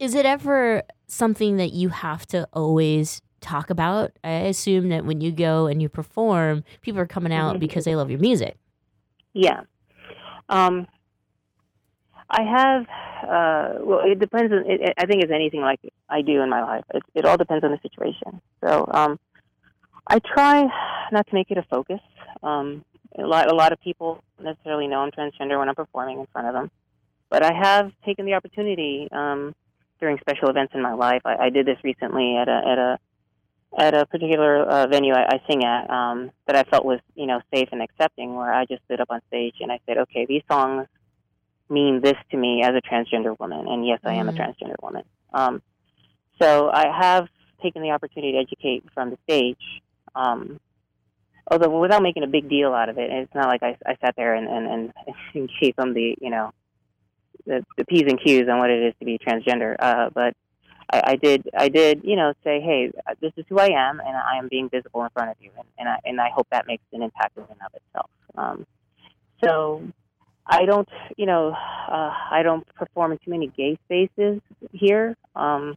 is it ever something that you have to always talk about? I assume that when you go and you perform, people are coming out Mhm. because they love your music. Yeah. Um, I have. Uh, well, it depends. On, it, it- I think it's anything like I do in my life. It, it all depends on the situation. So um, I try not to make it a focus. Um, a lot, a lot of people necessarily know I'm transgender when I'm performing in front of them, but I have taken the opportunity um, during special events in my life. I, I did this recently at a at a at a particular uh, venue I, I sing at um, that I felt was you know safe and accepting, where I just stood up on stage and I said, okay, these songs mean this to me as a transgender woman, and yes, I am a Mhm. transgender woman. Um, so I have taken the opportunity to educate from the stage, um, although without making a big deal out of it. It's not like I, I sat there and, and, and, and gave them the you know the, the p's and q's on what it is to be transgender. Uh, but I, I did I did you know say, hey, this is who I am, and I am being visible in front of you, and, and I and I hope that makes an impact in and of itself. Um, so I don't, you know, uh, I don't perform in too many gay spaces here. Um,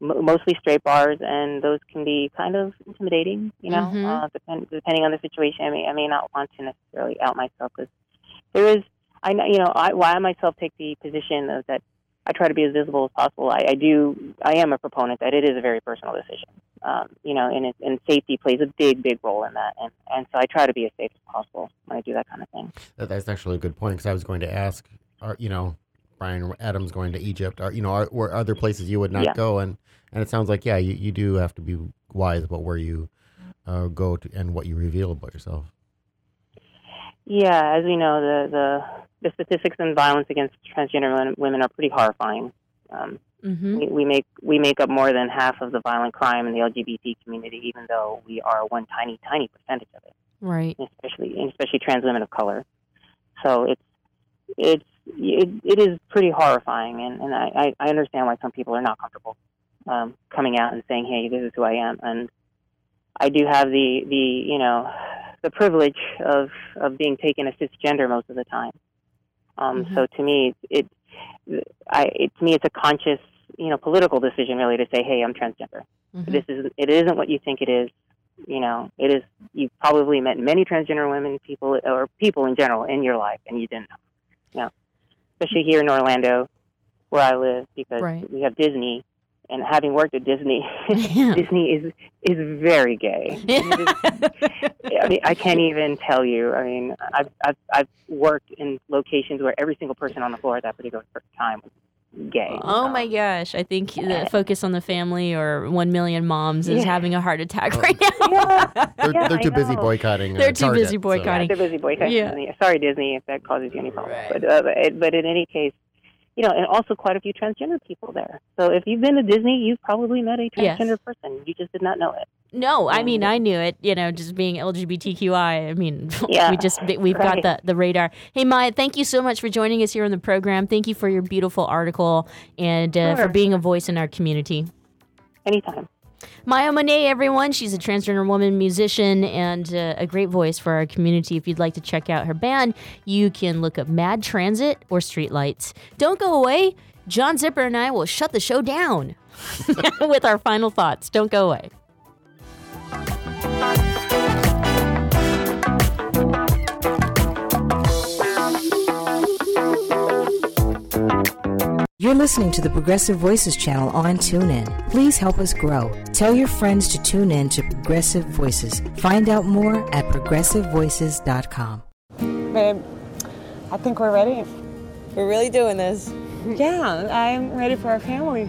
m- mostly straight bars, and those can be kind of intimidating. You know, Mhm. uh, depend- depending on the situation. I may I may not want to necessarily out myself because there is, I know, you know, I, why I myself take the position of that I try to be as visible as possible. I, I do. I am a proponent that it is a very personal decision. Um, you know, and it, and safety plays a big, big role in that. And and so I try to be as safe as possible when I do that kind of thing. That's actually a good point because I was going to ask, are you know, Bryan Adams going to Egypt? Are you know, are, were other places you would not Yeah. go? And and it sounds like yeah, you, you do have to be wise about where you uh, go to and what you reveal about yourself. Yeah, as we know, the the, the statistics on violence against transgender women- are pretty horrifying. Um, Mm-hmm. we, we make we make up more than half of the violent crime in the LGBT community, even though we are one tiny, tiny percentage of it. Right. especially and especially trans women of color. So it's it's it, it is pretty horrifying, and and I I I understand why some people are not comfortable um, coming out and saying, "Hey, this is who I am," and I do have the the you know the privilege of of being taken as cisgender most of the time. Um, Mhm. So to me, it, I it, to me it's a conscious you know political decision really to say, "Hey, I'm transgender." Mhm. This is it isn't what you think it is. You know, it is. You've probably met many transgender women, people or people in general in your life, and you didn't know. You know, especially here in Orlando, where I live, because Right. we have Disney, and having worked at Disney, Disney is is very gay. I mean, I can't even tell you. I mean, I've I've I've worked in locations where every single person on the floor at that particular time was gay. Oh my gosh! I think the focus on the family or one million moms is Yeah. having a heart attack right now. They're, Yeah, they're too busy boycotting. uh, They're too Target, busy so- boycotting. Yeah, they're busy boycotting Yeah. Disney. Sorry, Disney, if that causes you any problems. But, uh, but but in any case, you know, and also quite a few transgender people there. So if you've been to Disney, you've probably met a Yes. transgender person. You just did not know it. No, I mean I knew it. You know, just being LGBTQI. I mean, Yeah, we just we've got the the radar. Hey, Maya, thank you so much for joining us here on the program. Thank you for your beautiful article and uh, for being a voice in our community. Anytime. Maya Monet, everyone. She's a transgender woman musician and uh, a great voice for our community. If you'd like to check out her band, you can look up Mad Transit or Streetlights. Don't go away. John Zipperer and I will shut the show down with our final thoughts. Don't go away. You're listening to the Progressive Voices channel on TuneIn. Please help us grow. Tell your friends to tune in to Progressive Voices. Find out more at progressivevoices.com. Babe, I think we're ready. We're really doing this. Yeah, I'm ready for our family.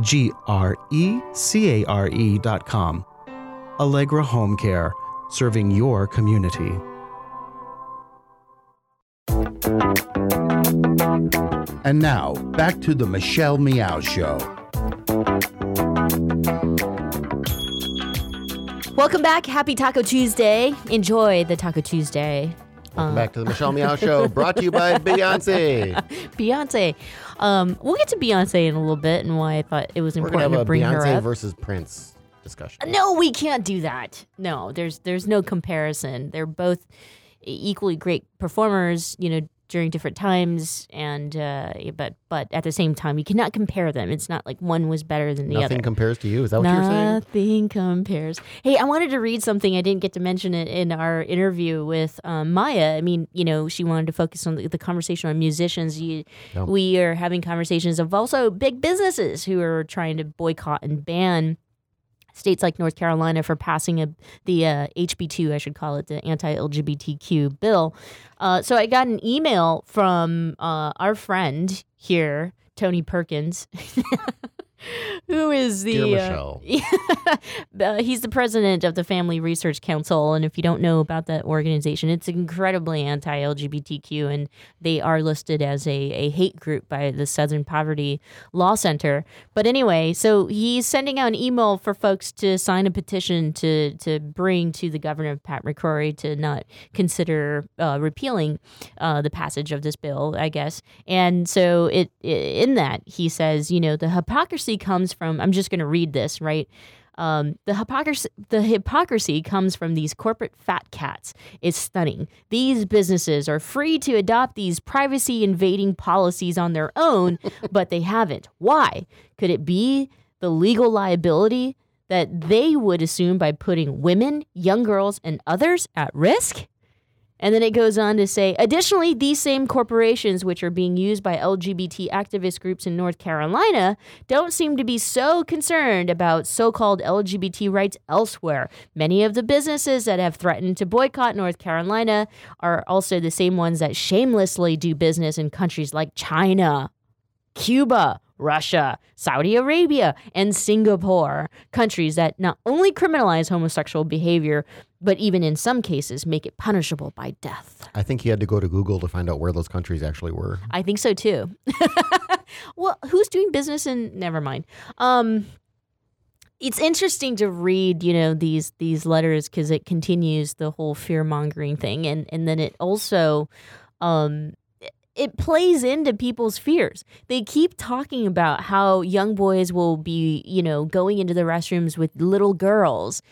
www.alegrecare.com. Allegra Home Care, serving your community. And now, back to the Michelle Meow Show. Welcome back. Happy Taco Tuesday. Enjoy the Taco Tuesday. Welcome back to the Michelle Meow Show, brought to you by Beyonce. Beyonce. Um, we'll get to Beyonce in a little bit and why I thought it was We're important to bring her Beyonce up. versus Prince discussion. No, we can't do that. No, there's there's no comparison. They're both equally great performers, you know, during different times, and uh, but but at the same time, you cannot compare them. It's not like one was better than the other. Nothing compares to you. Is that what you're saying? Nothing compares. Hey, I wanted to read something. I didn't get to mention it in our interview with um, Maya. I mean, you know, she wanted to focus on the, the conversation on musicians. You. We are having conversations of also big businesses who are trying to boycott and ban states like North Carolina for passing a, the uh, HB2, I should call it, the anti LGBTQ bill. Uh, so I got an email from uh, our friend here, Tony Perkins. Who is the Dear uh, Michelle. uh, he's the president of the Family Research Council, and if you don't know about that organization, it's incredibly anti-LGBTQ, and they are listed as a, a hate group by the Southern Poverty Law Center. But anyway, so he's sending out an email for folks to sign a petition to to bring to the governor Pat McCrory to not consider uh, repealing uh, the passage of this bill, I guess. And so it in that he says, you know, the hypocrisy comes from. I'm just going to read this right. Um, the hypocrisy, the hypocrisy comes from these corporate fat cats. It's stunning. These businesses are free to adopt these privacy invading policies on their own, but they haven't. Why? Could it be the legal liability that they would assume by putting women, young girls, and others at risk? And then it goes on to say, additionally, these same corporations, which are being used by LGBT activist groups in North Carolina, don't seem to be so concerned about so called LGBT rights elsewhere. Many of the businesses that have threatened to boycott North Carolina are also the same ones that shamelessly do business in countries like China, Cuba, Russia, Saudi Arabia, and Singapore, countries that not only criminalize homosexual behavior, but even in some cases make it punishable by death. I think he had to go to Google to find out where those countries actually were. I think so too. well, who's doing business in never mind. Um it's interesting to read, you know, these these letters because it continues the whole fear mongering thing, and and then it also, um, it- plays into people's fears. They keep talking about how young boys will be, you know, going into the restrooms with little girls,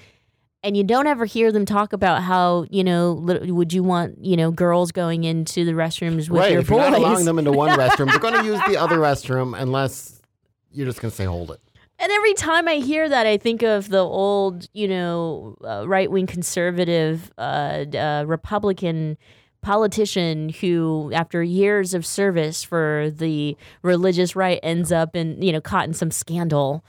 and you don't ever hear them talk about how, you know, would you want, you know, girls going into the restrooms with right. your If you're boys? not allowing them into one restroom, they're going to use the other restroom unless you're just going to say hold it. And every time I hear that, I think of the old, you know, uh, right wing conservative uh, uh, Republican politician who, after years of service for the religious right, ends up in, you know, caught in some scandal,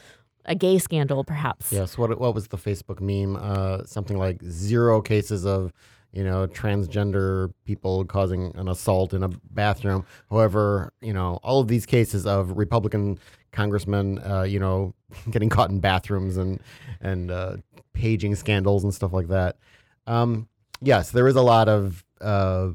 a gay scandal, perhaps. Yes. What what was the Facebook meme? Uh, something like zero cases of you know transgender people causing an assault in a bathroom. However, you know all of these cases of Republican congressmen, uh, you know, getting caught in bathrooms and and uh, paging scandals and stuff like that. Um, yes, there is a lot of uh,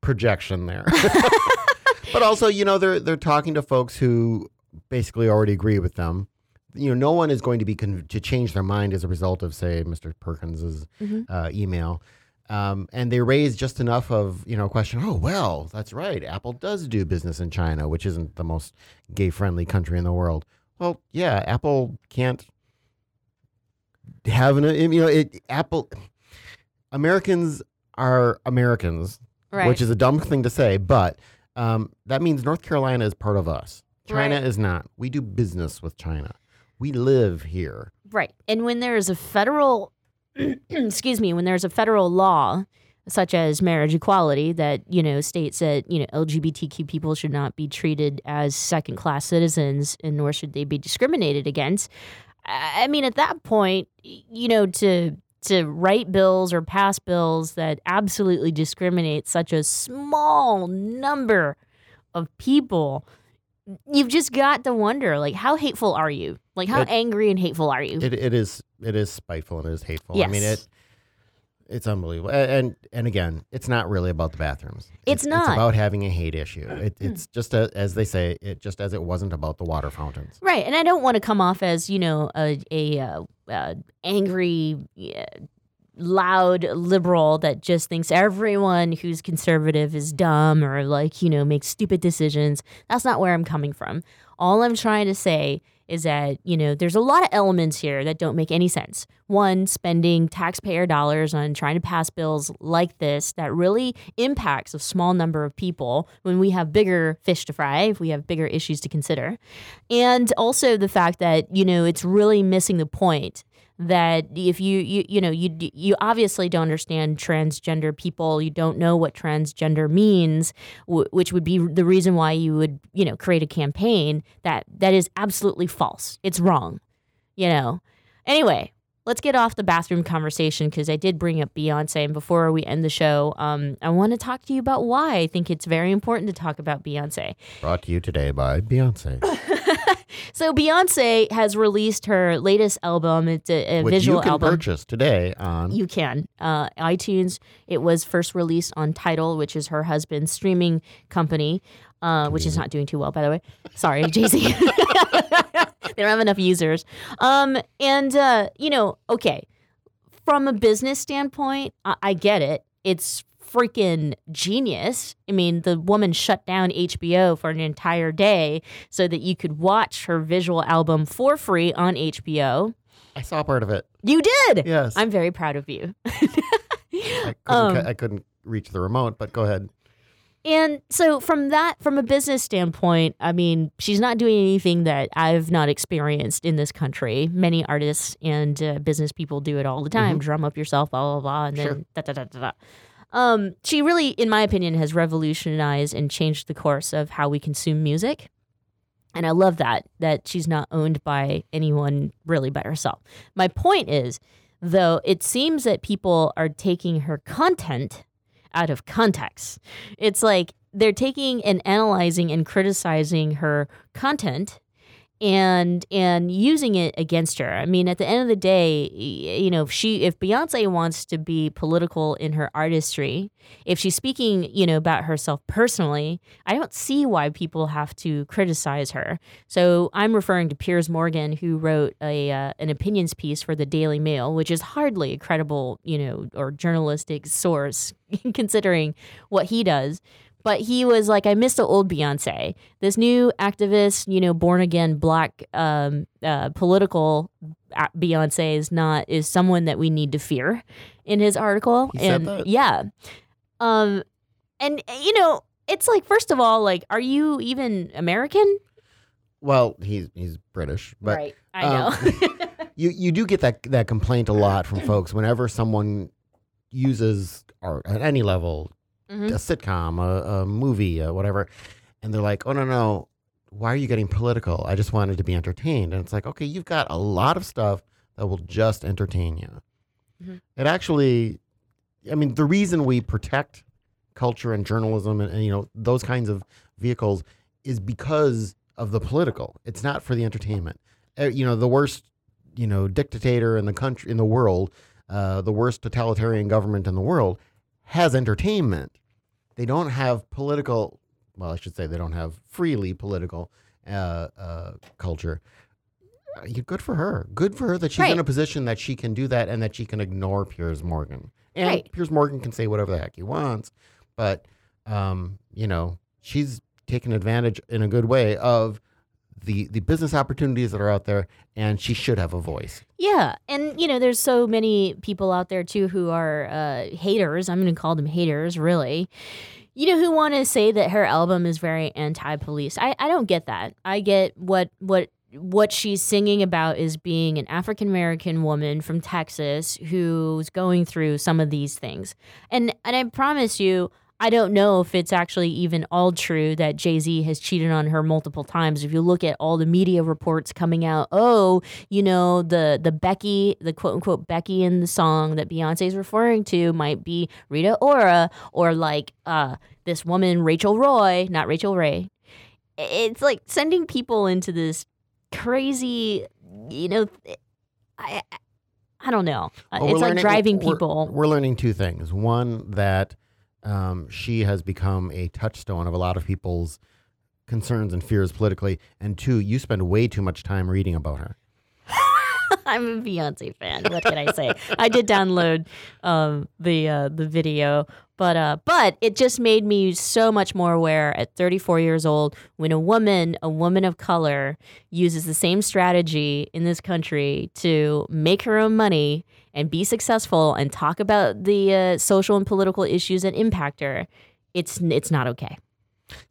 projection there. but also, you know, they're they're talking to folks who basically already agree with them. You know, no one is going to be con- to change their mind as a result of, say, Mr. Perkins's Mhm. uh, email. Um, and they raise just enough of you know question. Oh well, that's right. Apple does do business in China, which isn't the most gay-friendly country in the world. Well, yeah, Apple can't have an you know it. Apple Americans are Americans, Right. which is a dumb thing to say, but um, that means North Carolina is part of us. China Right. is not. We do business with China. We live here. Right. And when there is a federal, excuse me, when there's a federal law such as marriage equality that, you know, states that, you know, LGBTQ people should not be treated as second class citizens and nor should they be discriminated against. I I mean, at that point, you know, to to write bills or pass bills that absolutely discriminate such a small number of people, you've just got to wonder, like, how hateful are you? Like, how It- angry and hateful are you? It, it is it is spiteful and it is hateful. yes. I mean it it's unbelievable. And and again, it's not really about the bathrooms. It's It's not. about having a hate issue. It, mm. it's just a, as they say, it just as it wasn't about the water fountains. Right, and I don't want to come off as you know a a uh, uh, angry, loud liberal that just thinks everyone who's conservative is dumb or like you know makes stupid decisions. That's not where I'm coming from. All I'm trying to say is that you know there's a lot of elements here that don't make any sense. One, spending taxpayer dollars on trying to pass bills like this that really impacts a small number of people when we have bigger fish to fry, if we have bigger issues to consider. And also the fact that, you know, it's really missing the point that if you you you know you you obviously don't understand transgender people. You don't know what transgender means w- which would be the reason why you would you know create a campaign that that is absolutely false. It's wrong you know. Anyway let's get off the bathroom conversation because i did bring up beyonce and before we end the show um, i want to talk to you about why i think it's very important to talk about beyonce Brought to you today by Beyonce. so beyonce has released her latest album it's a, a which visual you can album purchase today on you can. Uh, iTunes, it was first released on Tidal, which is her husband's streaming company, uh, which is not doing too well, by the way. Sorry, Jay Z. they don't have enough users. Um, and, uh, you know, okay, from a business standpoint, I, I get it. It's freaking genius. I mean, the woman shut down HBO for an entire day so that you could watch her visual album for free on HBO. I saw part of it. You did? Yes. I'm very proud of you. I couldn't, Um, I couldn't reach the remote, but go ahead. And so from that from a business standpoint, I mean, she's not doing anything that I've not experienced in this country. Many artists and uh, business people do it all the time. Mhm. Drum up yourself, blah blah blah, and Sure. then da da da da da. Um, she really, in my opinion, has revolutionized and changed the course of how we consume music. And I love that that she's not owned by anyone really but herself. My point is, though, it seems that people are taking her content out of context. It's like they're taking and analyzing and criticizing her content and and using it against her. I mean, at the end of the day, you know, if she if Beyonce wants to be political in her artistry, if she's speaking, you know, about herself personally, I don't see why people have to criticize her. So I'm referring to Piers Morgan, who wrote a uh, an opinions piece for the Daily Mail, which is hardly a credible, you know, or journalistic source considering what he does. But he was like, I miss the old Beyonce. This new activist, you know, born again black um, uh, political Beyonce is not is someone that we need to fear. In his article, He said and that? yeah, um, and you know, it's like first of all, like, are you even American? Well, he's he's British, but Right, I know. you you do get that that complaint a lot from folks whenever someone uses art at any level, Mhm. a sitcom, a, a movie, uh whatever, and they're like, "Oh no, no, why are you getting political? I just wanted to be entertained." And it's like, okay, you've got a lot of stuff that will just entertain you. Mhm. It actually, I mean, the reason we protect culture and journalism and, and you know those kinds of vehicles is because of the political. It's not for the entertainment. Uh, you know, the worst, you know, dictator in the country in the world, uh, the worst totalitarian government in the world has entertainment. They don't have political. Well, I should say they don't have freely political uh, uh, culture. Uh, Good for her. Good for her that she's in a position that she can do that and that she can ignore Piers Morgan. And Right. Piers Morgan can say whatever the heck he wants, but um, you know, she's taken advantage in a good way of the the business opportunities that are out there, and she should have a voice. Yeah, and you know, there's so many people out there too who are uh, haters. I'm to call them haters, really. You know who want to say that her album is very anti-police? I, I don't get that. I get what what what she's singing about is being an African American woman from Texas who's going through some of these things. And and I promise you, I don't know if it's actually even all true that Jay Z has cheated on her multiple times. If you look at all the media reports coming out, oh, you know, the the Becky, the quote unquote Becky in the song that Beyonce is referring to might be Rita Ora or like uh, this woman Rachel Roy, not Rachael Ray. It's like sending people into this crazy, you know, I I don't know. Well, it's like learning- driving we're- people. We're, learning two things. One, that um, she has become a touchstone of a lot of people's concerns and fears politically. And two, you spend way too much time reading about her. I'm a Beyonce fan. What can I say? I did download um, the uh, the video, but uh, but it just made me so much more aware at 34 years old when a woman, a woman of color, uses the same strategy in this country to make her own money and be successful and talk about the uh, social and political issues that impact her. It's it's not okay.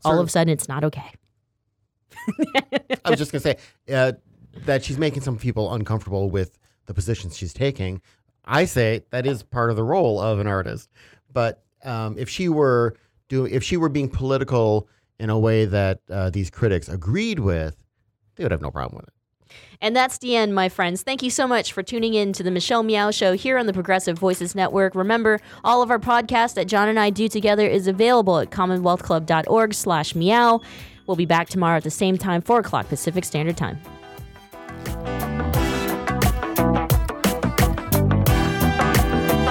All of a sudden, it's not okay. I was just going to say uh, that she's making some people uncomfortable with the positions she's taking. I say that is part of the role of an artist. But um, if she were doing, if she were being political in a way that uh, these critics agreed with, they would have no problem with it. And that's the end, my friends. Thank you so much for tuning in to the Michelle Meow Show here on the Progressive Voices Network. Remember, all of our podcasts that John and I do together is available at commonwealthclub.org slash meow. We'll be back tomorrow at the same time, 4 o'clock Pacific Standard Time.